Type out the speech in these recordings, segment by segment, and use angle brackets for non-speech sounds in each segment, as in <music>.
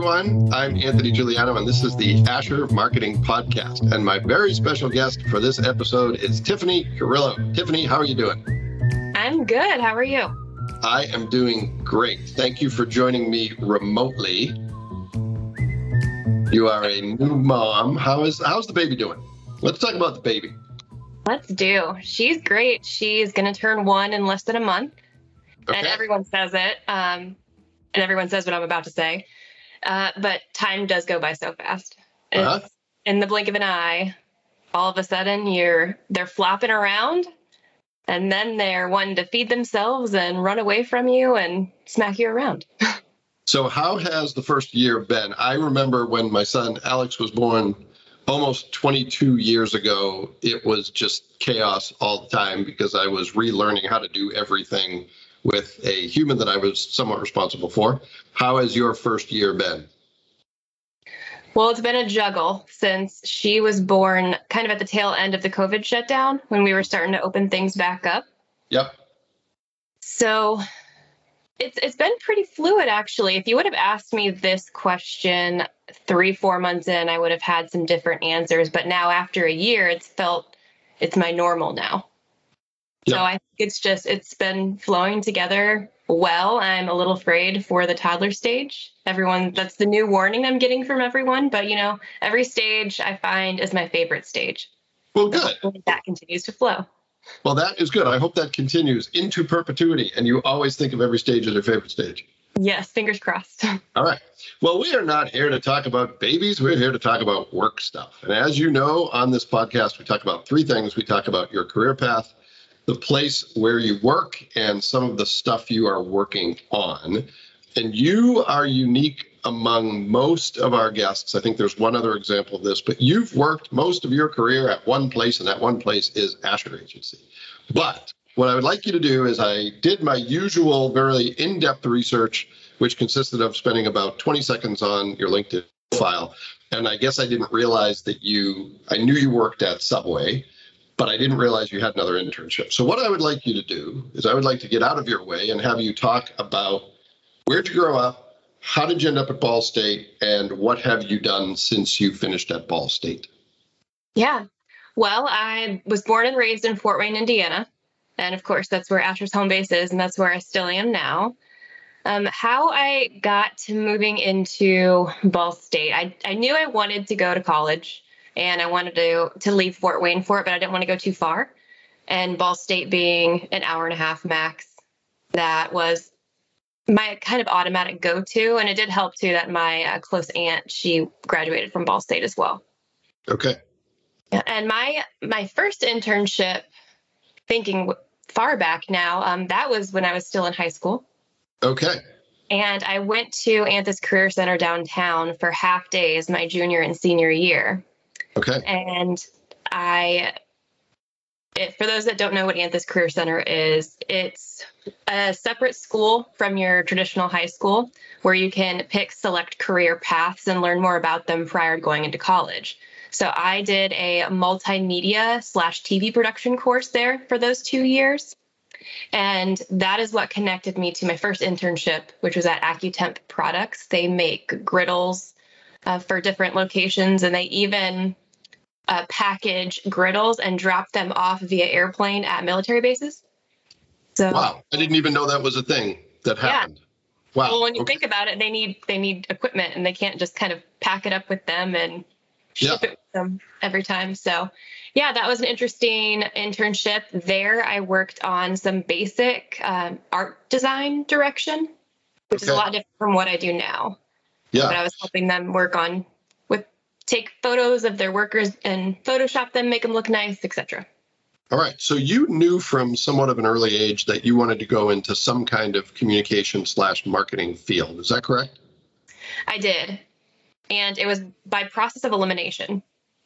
everyone. I'm Anthony Giuliano, and this is the Asher Marketing Podcast. And my very special guest for this episode is Tiffany Carrillo. Tiffany, how are you doing? I'm good. How are you? I am doing great. Thank you for joining me remotely. You are a new mom. How is how's the baby doing? Let's talk about the baby. Let's do. She's great. She's going to turn one in less than a month. Okay. And everyone says it. Um, and everyone says what I'm about to say. Uh, but time does go by so fast. Uh-huh. In the blink of an eye, all of a sudden you're they're flopping around and then they're wanting to feed themselves and run away from you and smack you around. <laughs> so how has the first year been? I remember when my son Alex was born almost 22 years ago, it was just chaos all the time because I was relearning how to do everything with a human that I was somewhat responsible for. How has your first year been? Well, it's been a juggle since she was born kind of at the tail end of the COVID shutdown when we were starting to open things back up. Yep. So it's it's been pretty fluid actually. If you would have asked me this question 3 4 months in, I would have had some different answers, but now after a year it's felt it's my normal now. So I think it's just it's been flowing together well. I'm a little afraid for the toddler stage. Everyone that's the new warning I'm getting from everyone, but you know, every stage I find is my favorite stage. Well, good. That continues to flow. Well, that is good. I hope that continues into perpetuity and you always think of every stage as your favorite stage. Yes, fingers crossed. <laughs> All right. Well, we are not here to talk about babies. We're here to talk about work stuff. And as you know, on this podcast, we talk about three things. We talk about your career path, the place where you work and some of the stuff you are working on. And you are unique among most of our guests. I think there's one other example of this, but you've worked most of your career at one place, and that one place is Asher Agency. But what I would like you to do is I did my usual very in-depth research, which consisted of spending about 20 seconds on your LinkedIn profile. And I guess I didn't realize that you, I knew you worked at Subway but I didn't realize you had another internship. So what I would like you to do is I would like to get out of your way and have you talk about where'd you grow up, how did you end up at Ball State, and what have you done since you finished at Ball State? Yeah. Well, I was born and raised in Fort Wayne, Indiana. And of course, that's where Asher's home base is, and that's where I still am now. Um, how I got to moving into Ball State, I, I knew I wanted to go to college and I wanted to to leave Fort Wayne for it, but I didn't want to go too far. And Ball State being an hour and a half max, that was my kind of automatic go to, and it did help too that my uh, close aunt she graduated from Ball State as well. Okay. And my my first internship, thinking far back now, um, that was when I was still in high school. Okay. And I went to Anthis Career Center downtown for half days my junior and senior year. Okay. And I, it, for those that don't know what Anthis Career Center is, it's a separate school from your traditional high school where you can pick select career paths and learn more about them prior to going into college. So I did a multimedia slash TV production course there for those two years. And that is what connected me to my first internship, which was at AccuTemp Products. They make griddles uh, for different locations, and they even uh, package griddles and drop them off via airplane at military bases. So wow, I didn't even know that was a thing that happened. Yeah. Wow. Well, when you okay. think about it, they need they need equipment, and they can't just kind of pack it up with them and ship yeah. it with them every time. So, yeah, that was an interesting internship. There, I worked on some basic um, art design direction, which okay. is a lot different from what I do now. Yeah. But I was helping them work on with take photos of their workers and Photoshop them, make them look nice, etc. All right. So you knew from somewhat of an early age that you wanted to go into some kind of communication slash marketing field. Is that correct? I did. And it was by process of elimination.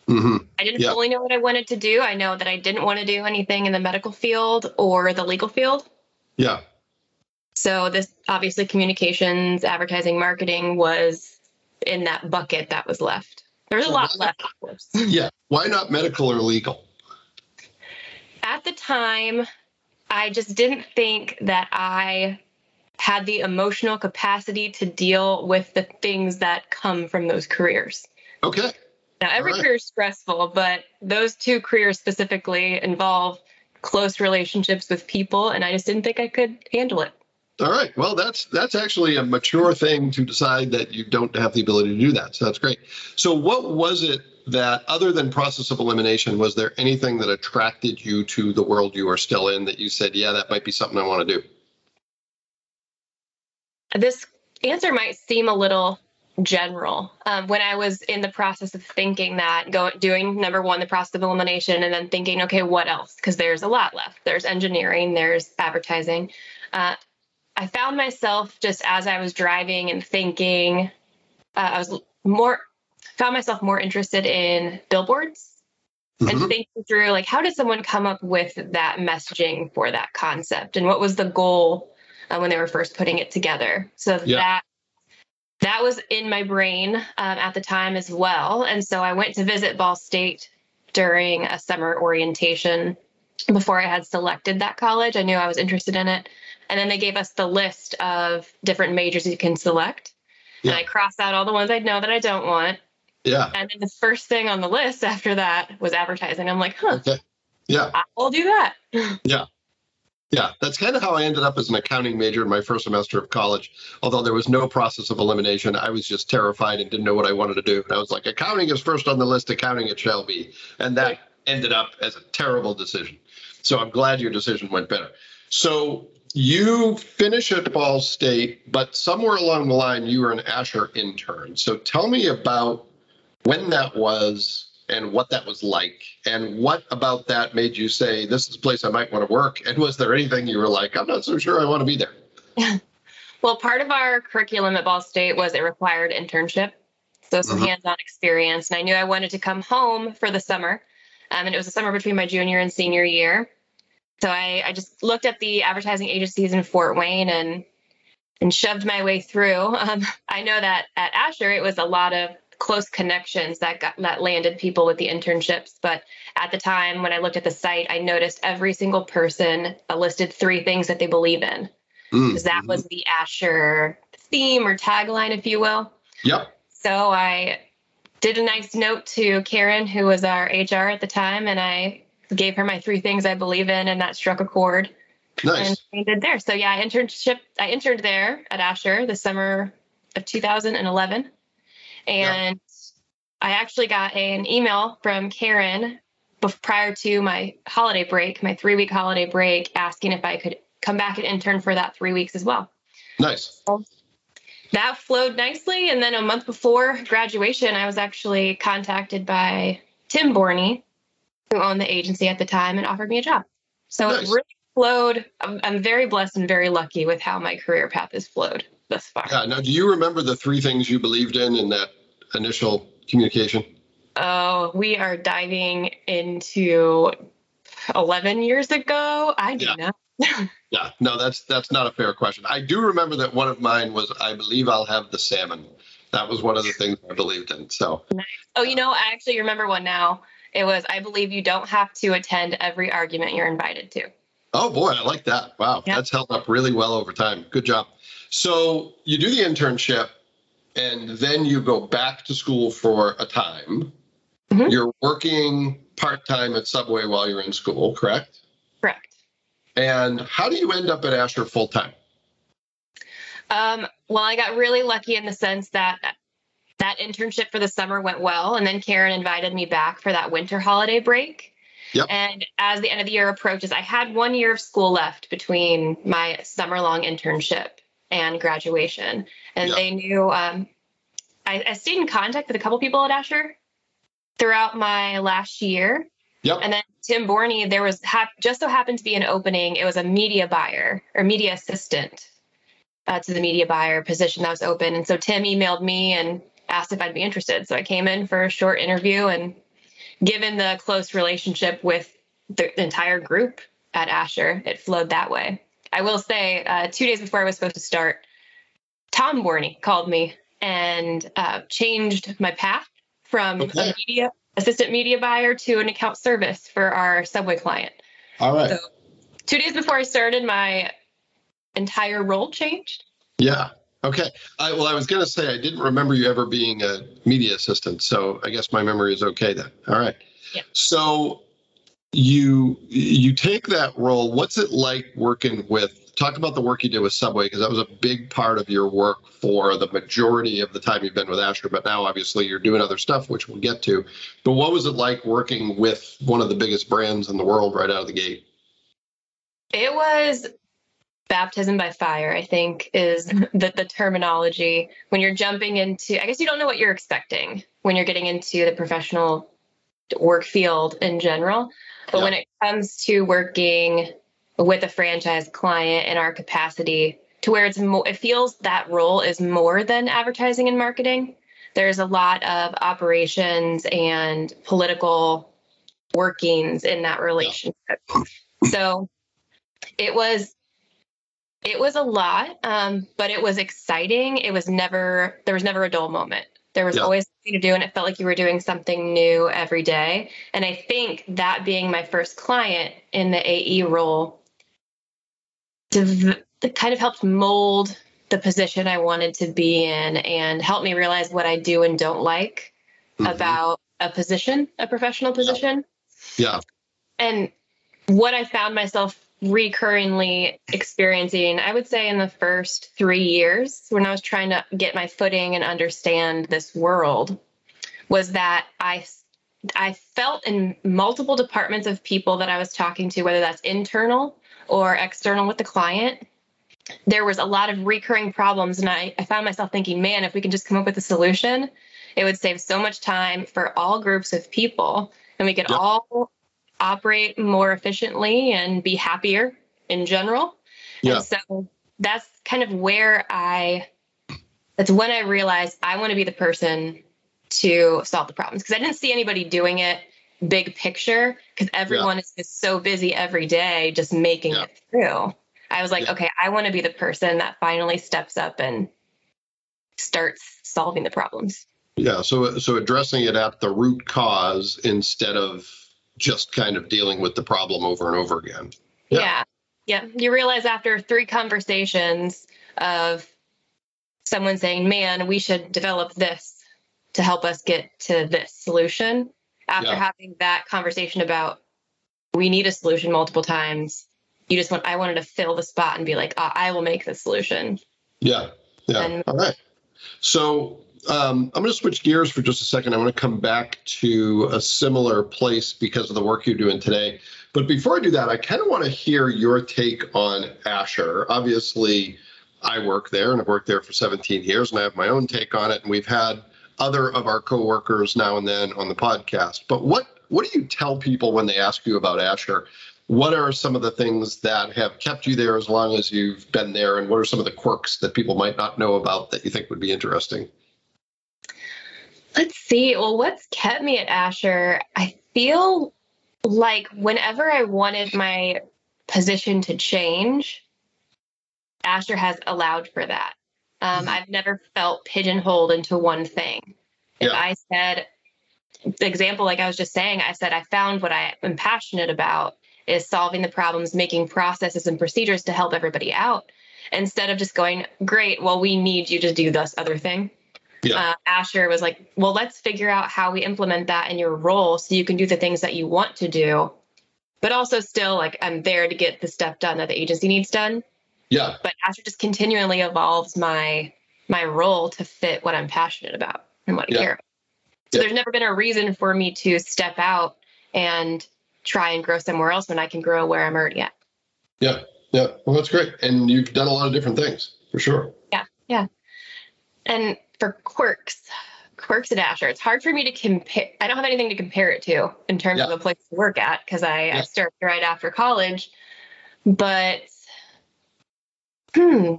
Mm-hmm. I didn't yeah. fully know what I wanted to do. I know that I didn't want to do anything in the medical field or the legal field. Yeah. So this obviously communications, advertising, marketing was in that bucket that was left. There's a lot left, of course. <laughs> Yeah. Why not medical or legal? At the time, I just didn't think that I had the emotional capacity to deal with the things that come from those careers. Okay. Now, every right. career is stressful, but those two careers specifically involve close relationships with people, and I just didn't think I could handle it. All right. Well, that's that's actually a mature thing to decide that you don't have the ability to do that. So that's great. So what was it that other than process of elimination was there anything that attracted you to the world you are still in that you said, yeah, that might be something I want to do? This answer might seem a little general. Um, when I was in the process of thinking that, go, doing number one, the process of elimination, and then thinking, okay, what else? Because there's a lot left. There's engineering, there's advertising. Uh, I found myself just as I was driving and thinking, uh, I was more found myself more interested in billboards and Mhm. thinking through like how did someone come up with that messaging for that concept? And what was the goal uh, when they were first putting it together? So Yeah. that that was in my brain um, at the time as well. And so i went to visit ball state during a summer orientation before i had selected that college. I knew i was interested in it and then they gave us the list of different majors you can select Yeah. and i crossed out all the ones i know that i don't want Yeah. and then the first thing on the list after that was advertising. I'm like, huh, Okay. Yeah. I'll do that. <laughs> Yeah, Yeah, that's kind of how I ended up as an accounting major in my first semester of college. Although there was no process of elimination, I was just terrified and didn't know what I wanted to do. And I was like, accounting is first on the list, accounting it shall be. And that ended up as a terrible decision. So I'm glad your decision went better. So you finish at Ball State, but somewhere along the line, you were an Asher intern. So tell me about when that was and what that was like and what about that made you say this is a place i might want to work and was there anything you were like i'm not so sure i want to be there <laughs> Well, part of our curriculum at Ball State was a required internship. So some Mhm. hands-on experience. And I knew I wanted to come home for the summer. Um, and it was the summer between my junior and senior year. So I, I just looked at the advertising agencies in Fort Wayne and and shoved my way through. <laughs> Um, I know that at Asher it was a lot of close connections that got that landed people with the internships. But at the time when I looked at the site, I noticed every single person listed three things that they believe in Mm, because that was the Asher theme or tagline, if you will. yep So I did a nice note to Karen, who was our HR at the time, and I gave her my three things I believe in, and that struck a chord. nice And I did there. So yeah, I internship. I interned there at Asher the summer of 2011, and I actually got an email from Karen bef- prior to my holiday break, my three week holiday break, asking if I could come back and intern for that three weeks as well. nice That flowed nicely, and then a month before graduation, I was actually contacted by Tim Borney, who owned the agency at the time, and offered me a job. So Nice. it really flowed. I'm, I'm very blessed and very lucky with how my career path has flowed thus far. yeah now do you remember the three things you believed in in that initial communication Oh, we are diving into 11 years ago. I do Yeah. not. <laughs> yeah no that's that's not a fair question i do remember that one of mine was i believe i'll have the salmon that was one of the things i believed in so Oh, you know, I actually remember one now. It was, I believe you don't have to attend every argument you're invited to. Oh boy, I like that. Wow, Yeah. that's held up really well over time. Good job. So you do the internship and then you go back to school for a time. Mhm. You're working part time at Subway while you're in school, correct? Correct. And how do you end up at Asher full time? Um, well, I got really lucky in the sense that that internship for the summer went well. And then Karen invited me back for that winter holiday break. Yep. And as the end of the year approaches, I had one year of school left between my summer long internship and graduation. And Yep. they knew um, I, I stayed in contact with a couple people at Asher throughout my last year. Yep. And then Tim Borney, there was hap- just so happened to be an opening. It was a media buyer or media assistant uh, to the media buyer position that was open. And so Tim emailed me and asked if I'd be interested. So I came in for a short interview, and given the close relationship with the entire group at Asher, it flowed that way. I will say, uh, two days before I was supposed to start, Tom Borney called me and uh, changed my path from Okay. a media assistant media buyer to an account service for our Subway client. All right. So- Two days before I started my entire role changed. Yeah. Okay. I, well, I was going to say I didn't remember you ever being a media assistant, so I guess my memory is okay then. All right. Yeah. So you you take that role. What's it like working with? Talk about the work you did with Subway because that was a big part of your work for the majority of the time you've been with Asher. But now, obviously, you're doing other stuff, which we'll get to. But what was it like working with one of the biggest brands in the world right out of the gate? It was baptism by fire, I think, is mm-hmm. the, the terminology when you're jumping into, I guess you don't know what you're expecting when you're getting into the professional work field in general. But Yeah. when it comes to working with a franchise client in our capacity, to where it's more, it feels that role is more than advertising and marketing. There's a lot of operations and political workings in that relationship. So it was it was a lot um, but it was exciting it was never there was never a dull moment there was Yeah. always something to do and it felt like you were doing something new every day and i think that being my first client in the ae role kind of helped mold the position i wanted to be in and help me realize what i do and don't like Mhm. about a position a professional position Yeah. and what I found myself recurringly experiencing, I would say in the first three years when I was trying to get my footing and understand this world, was that I I felt in multiple departments of people that I was talking to, whether that's internal or external with the client, there was a lot of recurring problems. And I, I found myself thinking, man, if we can just come up with a solution, it would save so much time for all groups of people and we could Yep. all operate more efficiently and be happier in general. Yeah. And so that's kind of where I, that's when I realized I want to be the person to solve the problems because I didn't see anybody doing it big picture because everyone is just so busy every day just making Yeah. it through. I was like, Yeah. okay, I want to be the person that finally steps up and starts solving the problems. Yeah, so so addressing it at the root cause instead of just kind of dealing with the problem over and over again. Yeah. Yeah. yeah. You realize after three conversations of someone saying, man, we should develop this to help us get to this solution. After Yeah. having that conversation about we need a solution multiple times, you just want, I wanted to fill the spot and be like, "Ah, I will make the solution. Yeah, yeah. And- All right. So um, I'm going to switch gears for just a second. I want to come back to a similar place because of the work you're doing today. But before I do that, I kind of want to hear your take on Asher. Obviously, I work there and I've worked there for 17 years and I have my own take on it. And we've had other of our coworkers now and then on the podcast. But what what do you tell people when they ask you about Asher? What are some of the things that have kept you there as long as you've been there, and what are some of the quirks that people might not know about that you think would be interesting? Let's see. Well, what's kept me at Asher? I feel like whenever I wanted my position to change, Asher has allowed for that. Um, Mhm. I've never felt pigeonholed into one thing. If Yeah. I said, the example, like I was just saying, I said, I found what I am passionate about is solving the problems, making processes and procedures to help everybody out instead of just going, great, well, we need you to do this other thing Yeah. uh, Asher was like, well, let's figure out how we implement that in your role so you can do the things that you want to do, but also still like I'm there to get the stuff done that the agency needs done. Yeah. But Asher just continually evolves my my role to fit what I'm passionate about and what I Yeah. care about. So Yeah. there's never been a reason for me to step out and try and grow somewhere else when I can grow where I'm already at. Yeah. Yeah. Well, that's great. And you've done a lot of different things for sure. Yeah. Yeah. And for quirks, quirks at Asher, it's hard for me to compare. I don't have anything to compare it to in terms Yeah. of a place to work at because I, Yeah. I started right after college. But, hmm,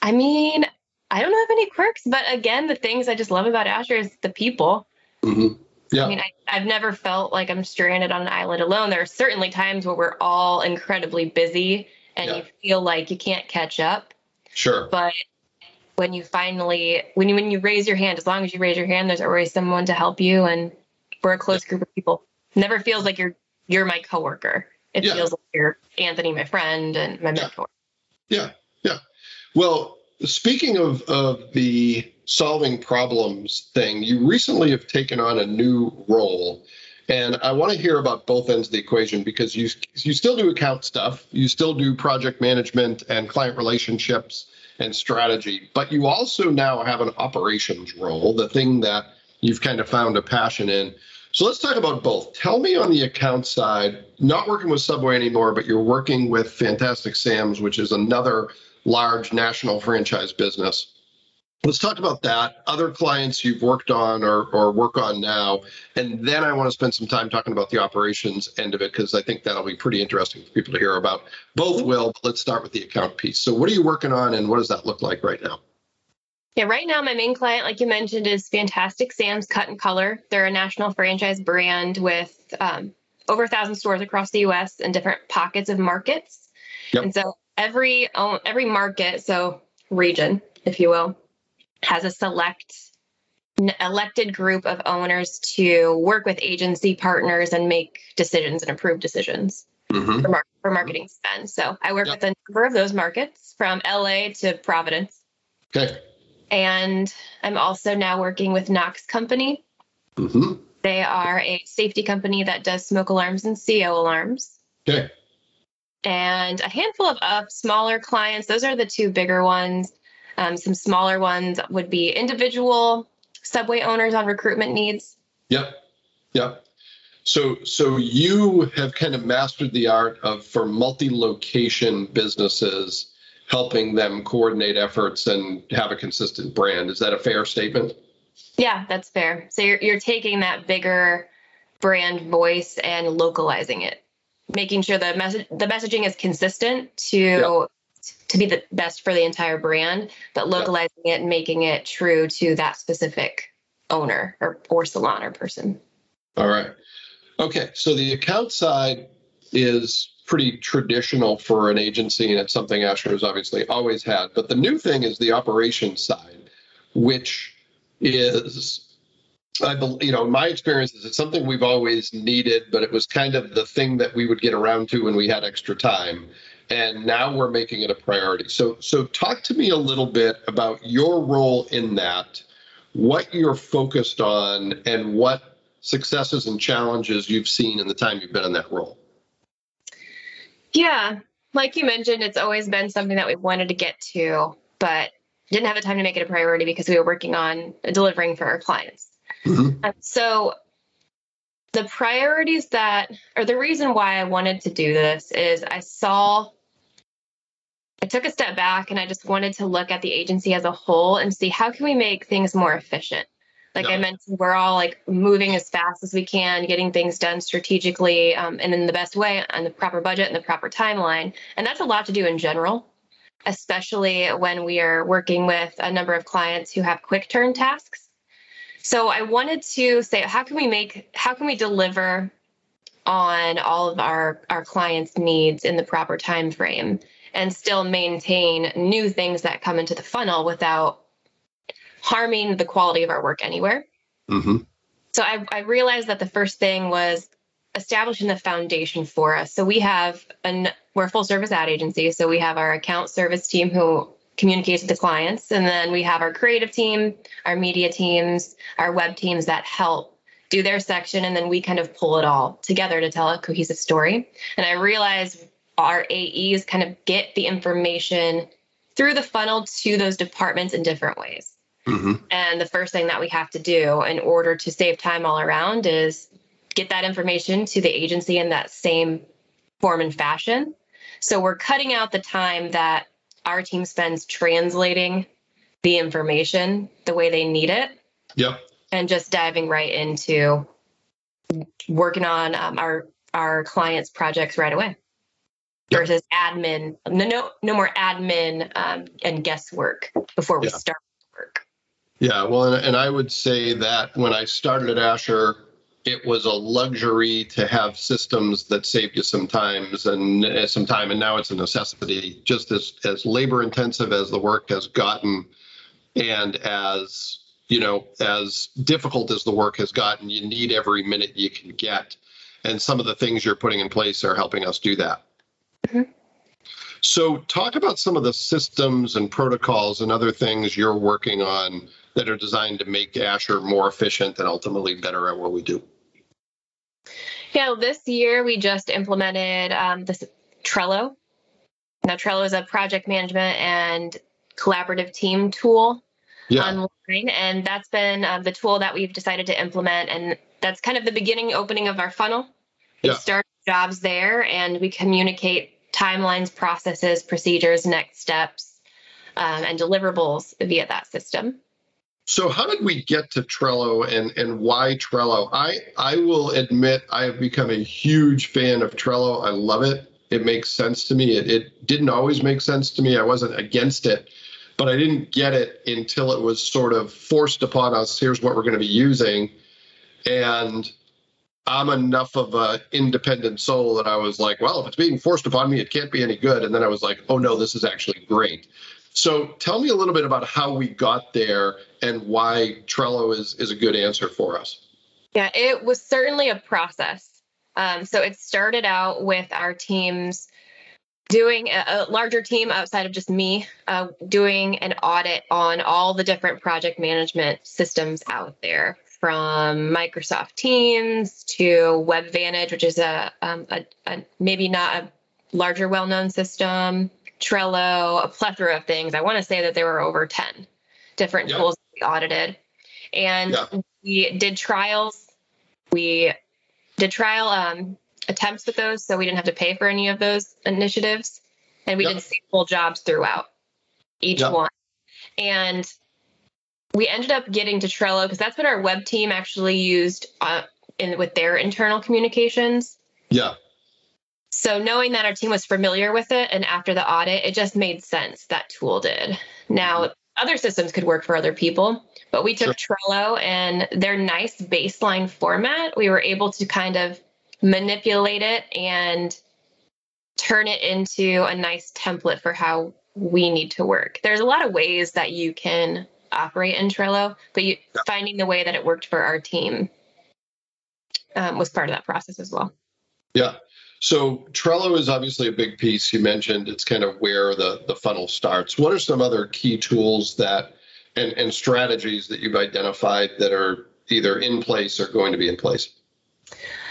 I mean, I don't have any quirks. But again, the things I just love about Asher is the people. hmm Yeah. I mean, I, I've never felt like I'm stranded on an island alone. There are certainly times where we're all incredibly busy and Yeah. you feel like you can't catch up Sure. but when you finally when you when you raise your hand as long as you raise your hand there's always someone to help you and we're a close group of people never feels like you're you're my coworker it Yeah. feels like you're anthony my friend and my Yeah. mentor Yeah, yeah. Well, speaking of of the solving problems thing, you recently have taken on a new role. And I want to hear about both ends of the equation because you you still do account stuff, you still do project management and client relationships and strategy, but you also now have an operations role, the thing that you've kind of found a passion in. So let's talk about both. Tell me on the account side, not working with Subway anymore, but you're working with Fantastic Sam's, which is another large national franchise business. Let's talk about that, other clients you've worked on or, or work on now. And then I want to spend some time talking about the operations end of it because I think that'll be pretty interesting for people to hear about. Both will, but let's start with the account piece. So, what are you working on and what does that look like right now? Yeah, right now my main client, like you mentioned, is Fantastic Sam's Cut and Color. They're a national franchise brand with um, over a thousand stores across the U.S. and different pockets of markets. Yep. And so every every market, so region, if you will, has a select elected group of owners to work with agency partners and make decisions and approve decisions mm-hmm. for, mar- for, marketing spend. So I work yep. with a number of those markets from LA to Providence. Okay. And I'm also now working with Knox Company. Mm-hmm. They are a safety company that does smoke alarms and CO alarms. Okay. And a handful of uh, smaller clients. Those are the two bigger ones. Um, some smaller ones would be individual subway owners on recruitment needs. Yep. Yep. So so you have kind of mastered the art of for multi-location businesses helping them coordinate efforts and have a consistent brand. Is that a fair statement? Yeah, that's fair. So you're you're taking that bigger brand voice and localizing it, making sure the message the messaging is consistent to yep to be the best for the entire brand, but localizing it and making it true to that specific owner or, or salon or person. All right. Okay. So the account side is pretty traditional for an agency, and it's something Asher has obviously always had. But the new thing is the operations side, which is I believe, you know, my experience is it's something we've always needed, but it was kind of the thing that we would get around to when we had extra time and now we're making it a priority. So, so talk to me a little bit about your role in that, what you're focused on, and what successes and challenges you've seen in the time you've been in that role. Yeah, like you mentioned, it's always been something that we wanted to get to, but didn't have the time to make it a priority because we were working on delivering for our clients. Mm-hmm. Um, so the priorities that, or the reason why I wanted to do this is I saw I took a step back and I just wanted to look at the agency as a whole and see how can we make things more efficient. Like I mentioned, we're all like moving as fast as we can, getting things done strategically um, and in the best way on the proper budget and the proper timeline. And that's a lot to do in general, especially when we are working with a number of clients who have quick turn tasks. So I wanted to say, how can we make, how can we deliver on all of our our clients' needs in the proper time frame? And still maintain new things that come into the funnel without harming the quality of our work anywhere. Mm-hmm. So I, I realized that the first thing was establishing the foundation for us. So we have an we're a full service ad agency. So we have our account service team who communicates with the clients, and then we have our creative team, our media teams, our web teams that help do their section, and then we kind of pull it all together to tell a cohesive story. And I realized our AEs kind of get the information through the funnel to those departments in different ways. Mm-hmm. And the first thing that we have to do in order to save time all around is get that information to the agency in that same form and fashion. So we're cutting out the time that our team spends translating the information the way they need it. Yep. And just diving right into working on um, our our clients' projects right away versus admin. No, no, no more admin um, and guesswork before we yeah. start work. Yeah, well, and, and I would say that when I started at Asher, it was a luxury to have systems that saved you some times and uh, some time, and now it's a necessity. Just as as labor intensive as the work has gotten, and as you know, as difficult as the work has gotten, you need every minute you can get. And some of the things you're putting in place are helping us do that. Mm-hmm. So, talk about some of the systems and protocols and other things you're working on that are designed to make Asher more efficient and ultimately better at what we do. Yeah, this year we just implemented um, this Trello. Now, Trello is a project management and collaborative team tool yeah. online, and that's been uh, the tool that we've decided to implement. And that's kind of the beginning opening of our funnel. We yeah. start jobs there, and we communicate timelines, processes, procedures, next steps, um, and deliverables via that system. So how did we get to Trello and and why Trello? I I will admit I have become a huge fan of Trello. I love it. It makes sense to me. It, it didn't always make sense to me. I wasn't against it, but I didn't get it until it was sort of forced upon us. Here's what we're going to be using, and I'm enough of a independent soul that I was like, well, if it's being forced upon me, it can't be any good. And then I was like, oh no, this is actually great. So tell me a little bit about how we got there and why Trello is, is a good answer for us. Yeah, it was certainly a process. Um, so it started out with our teams doing a, a larger team outside of just me, uh, doing an audit on all the different project management systems out there from Microsoft Teams to WebVantage, which is a, um, a, a maybe not a larger well-known system, Trello, a plethora of things. I want to say that there were over 10 different yep. tools we audited. And yep. we did trials. We did trial um, attempts with those, so we didn't have to pay for any of those initiatives. And we yep. did sample jobs throughout each one. And we ended up getting to Trello because that's what our web team actually used uh, in with their internal communications. Yeah. So knowing that our team was familiar with it and after the audit, it just made sense that tool did. Now, mm-hmm. other systems could work for other people, but we took sure. Trello and their nice baseline format, we were able to kind of manipulate it and turn it into a nice template for how we need to work. There's a lot of ways that you can operate in Trello, but you, finding the way that it worked for our team um, was part of that process as well. Yeah. So Trello is obviously a big piece. You mentioned it's kind of where the, the funnel starts. What are some other key tools that and, and strategies that you've identified that are either in place or going to be in place?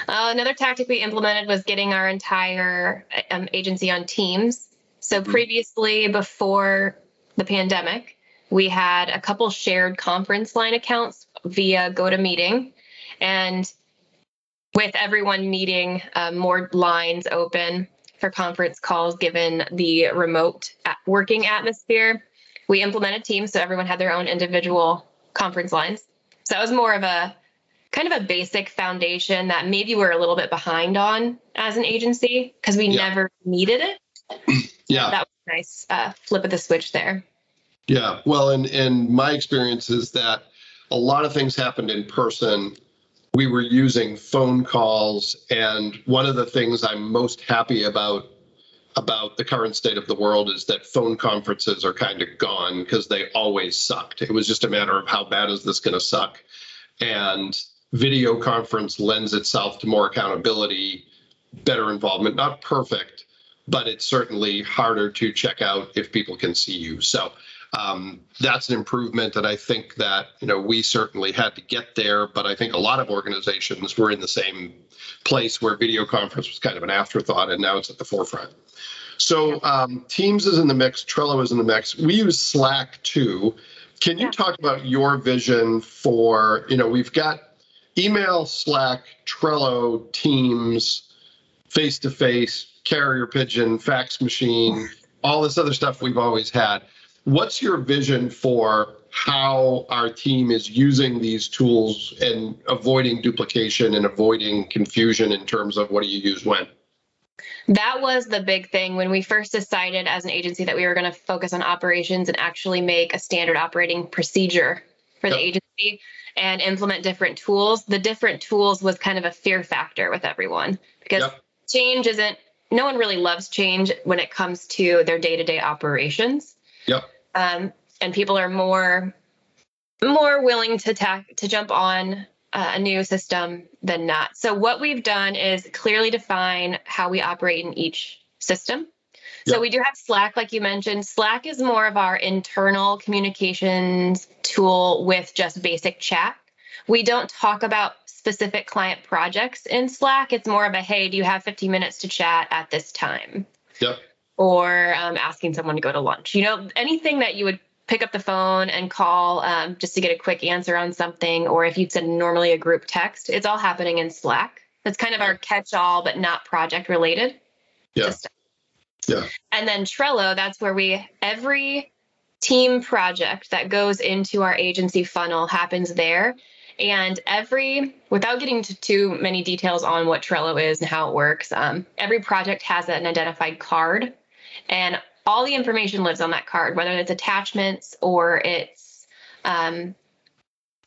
Uh, another tactic we implemented was getting our entire um, agency on Teams. So mm-hmm. previously, before the pandemic, we had a couple shared conference line accounts via GoToMeeting, and with everyone needing uh, more lines open for conference calls given the remote working atmosphere. We implemented Teams so everyone had their own individual conference lines. So that was more of a kind of a basic foundation that maybe we're a little bit behind on as an agency because we yeah. never needed it. <clears throat> yeah. that was nice uh, flip of the switch there. Yeah. Well, and, and my experience is that a lot of things happened in person we were using phone calls. And one of the things I'm most happy about about the current state of the world is that phone conferences are kind of gone because they always sucked. It was just a matter of how bad is this going to suck. And video conference lends itself to more accountability, better involvement, not perfect, but it's certainly harder to check out if people can see you. So um, that's an improvement that I think that you know we certainly had to get there, but I think a lot of organizations were in the same place where video conference was kind of an afterthought, and now it's at the forefront. So um, Teams is in the mix, Trello is in the mix. We use Slack too. Can you yeah. talk about your vision for you know we've got email, Slack, Trello, Teams, face to face, carrier pigeon, fax machine, all this other stuff we've always had what's your vision for how our team is using these tools and avoiding duplication and avoiding confusion in terms of what do you use when? That was the big thing when we first decided as an agency that we were going to focus on operations and actually make a standard operating procedure for yep. the agency and implement different tools. The different tools was kind of a fear factor with everyone because yep. change isn't, no one really loves change when it comes to their day to day operations. Yep. Um, and people are more more willing to tack to jump on uh, a new system than not. So what we've done is clearly define how we operate in each system. So we do have Slack, like you mentioned. Slack is more of our internal communications tool with just basic chat. We don't talk about specific client projects in Slack. It's more of a hey, do you have 15 minutes to chat at this time? Yep. Or um, asking someone to go to lunch. You know, anything that you would pick up the phone and call um, just to get a quick answer on something, or if you'd send normally a group text, it's all happening in Slack. That's kind of our catch all, but not project related. Yeah. Yeah. and then Trello, that's where we, every team project that goes into our agency funnel happens there. And every, without getting to too many details on what Trello is and how it works, um, every project has an identified card. And all the information lives on that card, whether it's attachments or it's um,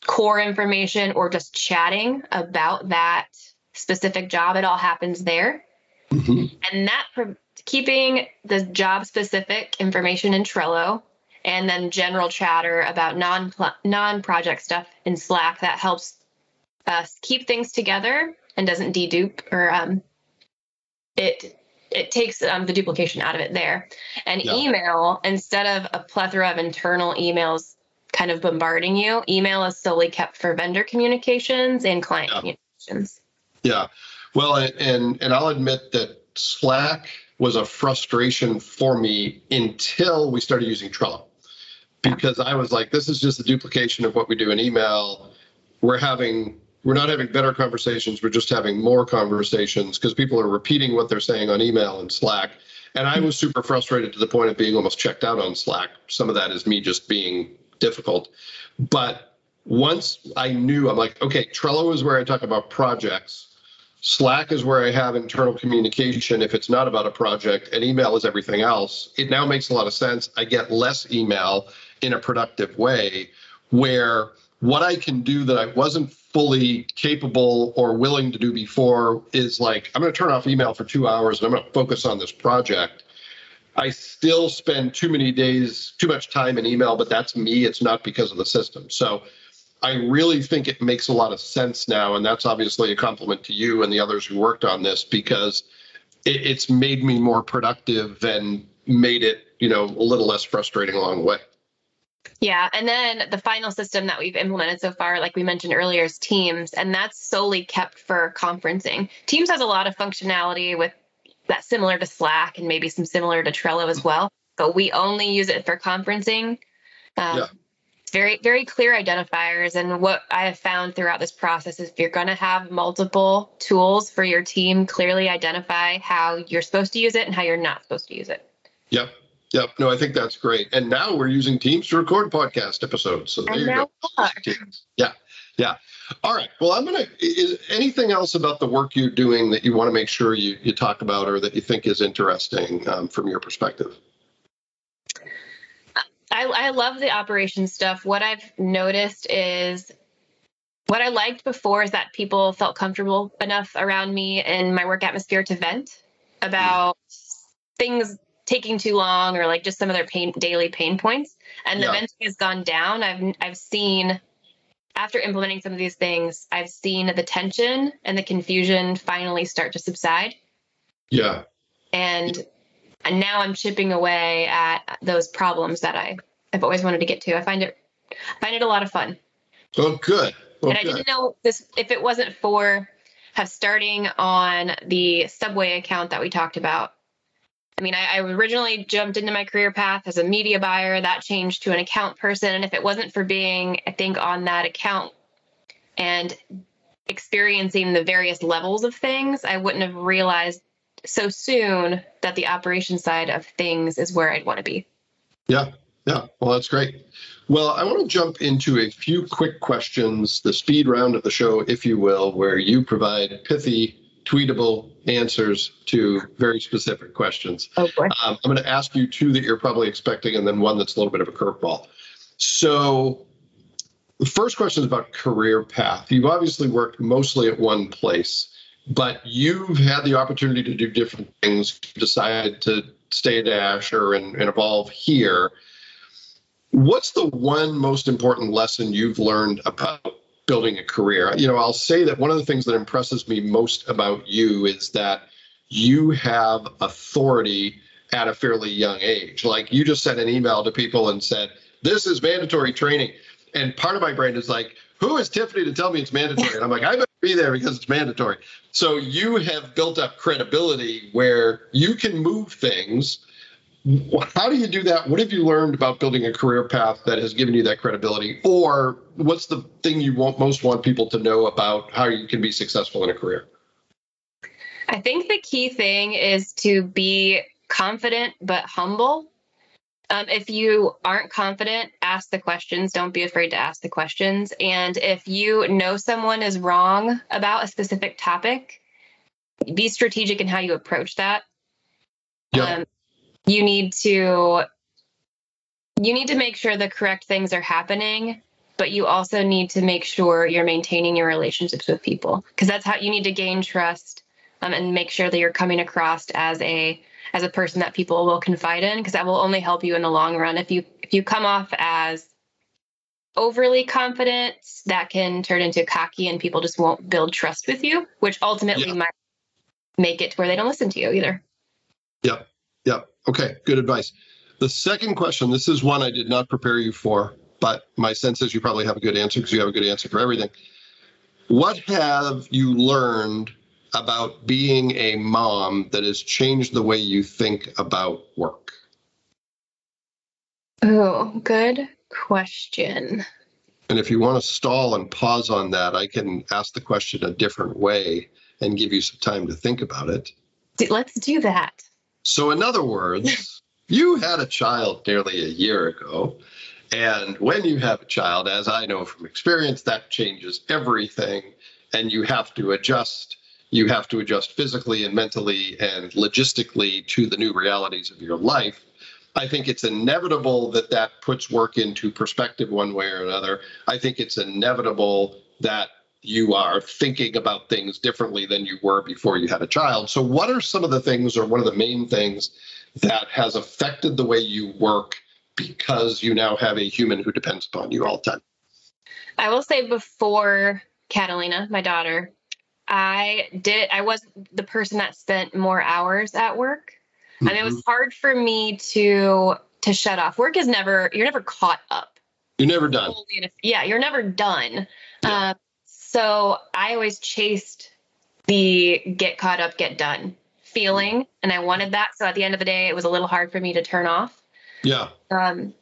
core information or just chatting about that specific job. It all happens there. Mhm. And that pro- keeping the job specific information in Trello and then general chatter about non non project stuff in Slack that helps us keep things together and doesn't dedupe or um, it it takes um, the duplication out of it there. And Yeah. email instead of a plethora of internal emails kind of bombarding you, email is solely kept for vendor communications and client Yeah. communications. Yeah. Well, and, and and I'll admit that Slack was a frustration for me until we started using Trello. Because I was like, this is just a duplication of what we do in email. We're having we're not having better conversations, we're just having more conversations because people are repeating what they're saying on email and Slack. And I was super frustrated to the point of being almost checked out on Slack. Some of that is me just being difficult. But once I knew, I'm like, okay, Trello is where I talk about projects. Slack is where I have internal communication if it's not about a project, and email is everything else. It now makes a lot of sense. I get less email in a productive way where what I can do that I wasn't fully capable or willing to do before is like, I'm going to turn off email for two hours and I'm going to focus on this project. I still spend too many days, too much time in email, but that's me. It's not because of the system. So I really think it makes a lot of sense now. And that's obviously a compliment to you and the others who worked on this because it, it's made me more productive and made it, you know, a little less frustrating along the way. Yeah. And then the final system that we've implemented so far, like we mentioned earlier, is Teams. And that's solely kept for conferencing. Teams has a lot of functionality with that's similar to Slack and maybe some similar to Trello as well. But we only use it for conferencing. Um, Yeah. It's very, very clear identifiers. And what I have found throughout this process is if you're going to have multiple tools for your team, clearly identify how you're supposed to use it and how you're not supposed to use it. Yep. Yep. No, I think that's great. And now we're using Teams to record podcast episodes. So there And you go. we are. Teams. Yeah. Yeah. All right. Well, I'm going to, is anything else about the work you're doing that you want to make sure you, you talk about or that you think is interesting um, from your perspective? I, I love the operations stuff. What I've noticed is what I liked before is that people felt comfortable enough around me and my work atmosphere to vent about things taking too long or like just some of their pain daily pain points. And the Yeah. venting has gone down. I've I've seen after implementing some of these things, I've seen the tension and the confusion finally start to subside Yeah. and and now I'm chipping away at those problems that I I've always wanted to get to. I find it I find it a lot of fun, Oh, good. Well, and I good. didn't know this if it wasn't for have starting on the Subway account that we talked about. I mean, I, I originally jumped into my career path as a media buyer. That changed to an account person, and if it wasn't for being, I think, on that account and experiencing the various levels of things, I wouldn't have realized so soon that the operation side of things is where I'd want to be. Yeah, yeah. Well, that's great. Well, I want to jump into a few quick questions, the speed round of the show, if you will, where you provide pithy, tweetable answers to very specific questions. Oh boy. Um, I'm going to ask you two that you're probably expecting, and then one that's a little bit of a curveball. So, the first question is about career path. You've obviously worked mostly at one place, but you've had the opportunity to do different things. Decided to stay at Asher and, and evolve here. What's the one most important lesson you've learned about building a career? You know, I'll say that one of the things that impresses me most about you is that you have authority at a fairly young age. Like you just sent an email to people and said, This is mandatory training. And part of my brain is like, Who is Tiffany to tell me it's mandatory? And I'm like, I better be there because it's mandatory. So you have built up credibility where you can move things. How do you do that? What have you learned about building a career path that has given you that credibility? Or what's the thing you want most want people to know about how you can be successful in a career? I think the key thing is to be confident but humble. Um, if you aren't confident, ask the questions. Don't be afraid to ask the questions. And if you know someone is wrong about a specific topic, be strategic in how you approach that. Yep. Um, you need to you need to make sure the correct things are happening but you also need to make sure you're maintaining your relationships with people because that's how you need to gain trust um, and make sure that you're coming across as a as a person that people will confide in because that will only help you in the long run if you if you come off as overly confident that can turn into cocky and people just won't build trust with you which ultimately Yeah. might make it to where they don't listen to you either Yep. Yep. Okay. Good advice. The second question this is one I did not prepare you for, but my sense is you probably have a good answer because you have a good answer for everything. What have you learned about being a mom that has changed the way you think about work? oh good question And if you want to stall and pause on that, I can ask the question a different way and give you some time to think about it. Let's do that So, in other words, <laughs> you had a child nearly a year ago. And when you have a child, as I know from experience, that changes everything. And you have to adjust. You have to adjust physically and mentally and logistically to the new realities of your life. I think it's inevitable that that puts work into perspective one way or another. I think it's inevitable that you are thinking about things differently than you were before you had a child. So, what are some of the things, or one of the main things, that has affected the way you work because you now have a human who depends upon you all the time? I will say before Catalina, my daughter, I did I was the person that spent more hours at work. I mean, it was hard for me to to shut off. Work is never you're never caught up. You're never done. Fully in a- Yeah, you're never done. Yeah. Um, so I always chased the get caught up, get done feeling, and I wanted that. So at the end of the day, it was a little hard for me to turn off. Yeah. um,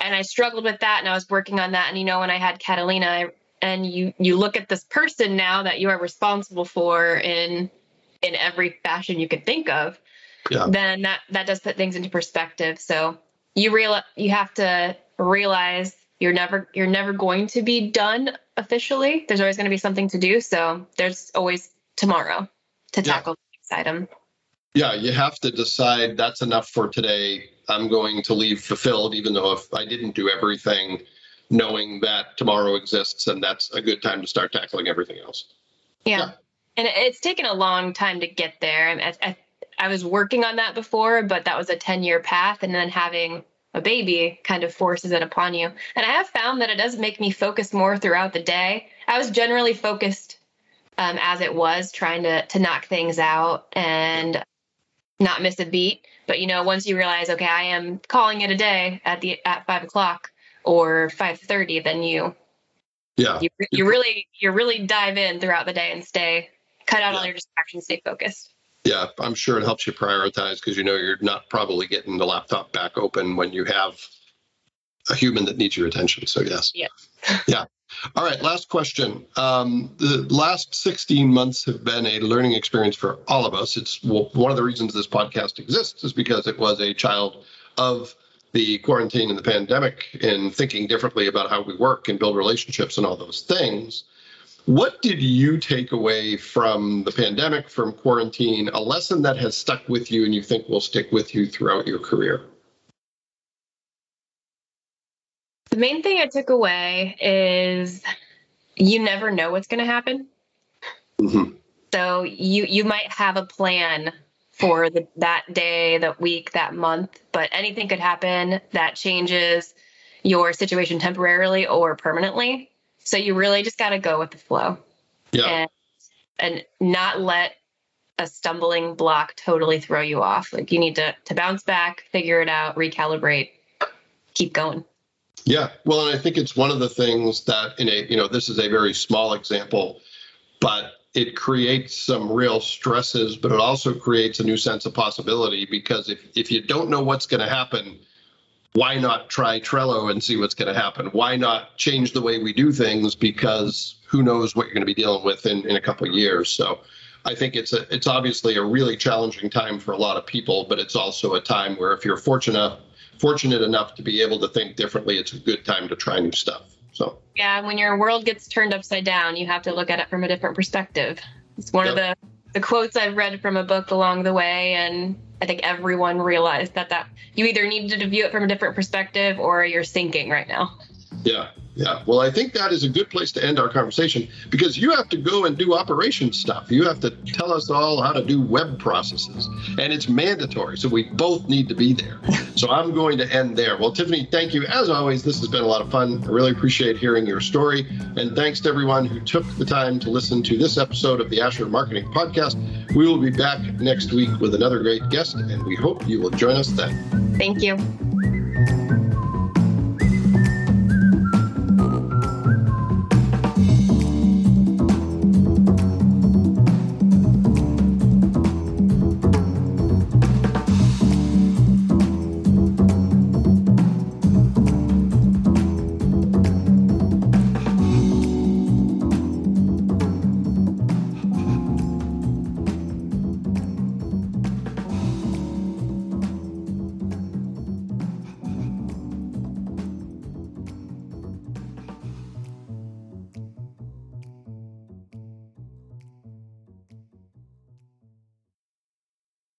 and I struggled with that, and I was working on that. And you know, when I had Catalina, I, and you you look at this person now that you are responsible for in in every fashion you could think of, Yeah. then that that does put things into perspective. So you real you have to realize you're never you're never going to be done officially. There's always going to be something to do. So there's always tomorrow to Yeah. tackle the next item. Yeah. You have to decide that's enough for today. I'm going to leave fulfilled, even though if I didn't do everything, knowing that tomorrow exists and that's a good time to start tackling everything else. Yeah. Yeah. And it's taken a long time to get there. I, I, I was working on that before, but that was a 10 year path. And then having a baby kind of forces it upon you. And I have found that it does make me focus more throughout the day. I was generally focused um, as it was, trying to, to knock things out and not miss a beat. But you know, once you realize, okay, I am calling it a day at the at five o'clock or five thirty, then you Yeah. you, you really you really dive in throughout the day and stay cut out all your distractions stay focused Yeah, I'm sure it helps you prioritize because you know you're not probably getting the laptop back open when you have a human that needs your attention. So yes. Yeah. yeah. All right. Last question. Um, the last 16 months have been a learning experience for all of us. It's well, one of the reasons this podcast exists is because it was a child of the quarantine and the pandemic and thinking differently about how we work and build relationships and all those things. What did you take away from the pandemic, from quarantine, a lesson that has stuck with you and you think will stick with you throughout your career? the main thing i took away is you never know what's going to happen Mhm. so you you might have a plan for the, that day that week that month but anything could happen that changes your situation temporarily or permanently so you really just got to go with the flow Yeah. and and not let a stumbling block totally throw you off. Like you need to to bounce back, figure it out, recalibrate, keep going. Yeah, well, and I think it's one of the things that in a you know this is a very small example, but it creates some real stresses, but it also creates a new sense of possibility because if if you don't know what's going to happen, why not try Trello and see what's going to happen? Why not change the way we do things because who knows what you're going to be dealing with in, in a couple of years. So I think it's a it's obviously a really challenging time for a lot of people, but it's also a time where if you're fortunate fortunate enough to be able to think differently, it's a good time to try new stuff. So yeah, when your world gets turned upside down, you have to look at it from a different perspective. It's one yep. of the the quotes I've read from a book along the way, and I think everyone realized that that you either needed to view it from a different perspective or you're sinking right now. Yeah, yeah. Well, I think that is a good place to end our conversation because you have to go and do operation stuff. You have to tell us all how to do web processes, and it's mandatory. So we both need to be there. <laughs> So I'm going to end there. Well, Tiffany, thank you. As always, this has been a lot of fun. I really appreciate hearing your story. And thanks to everyone who took the time to listen to this episode of the Asher Marketing Podcast. We will be back next week with another great guest, and we hope you will join us then. Thank you.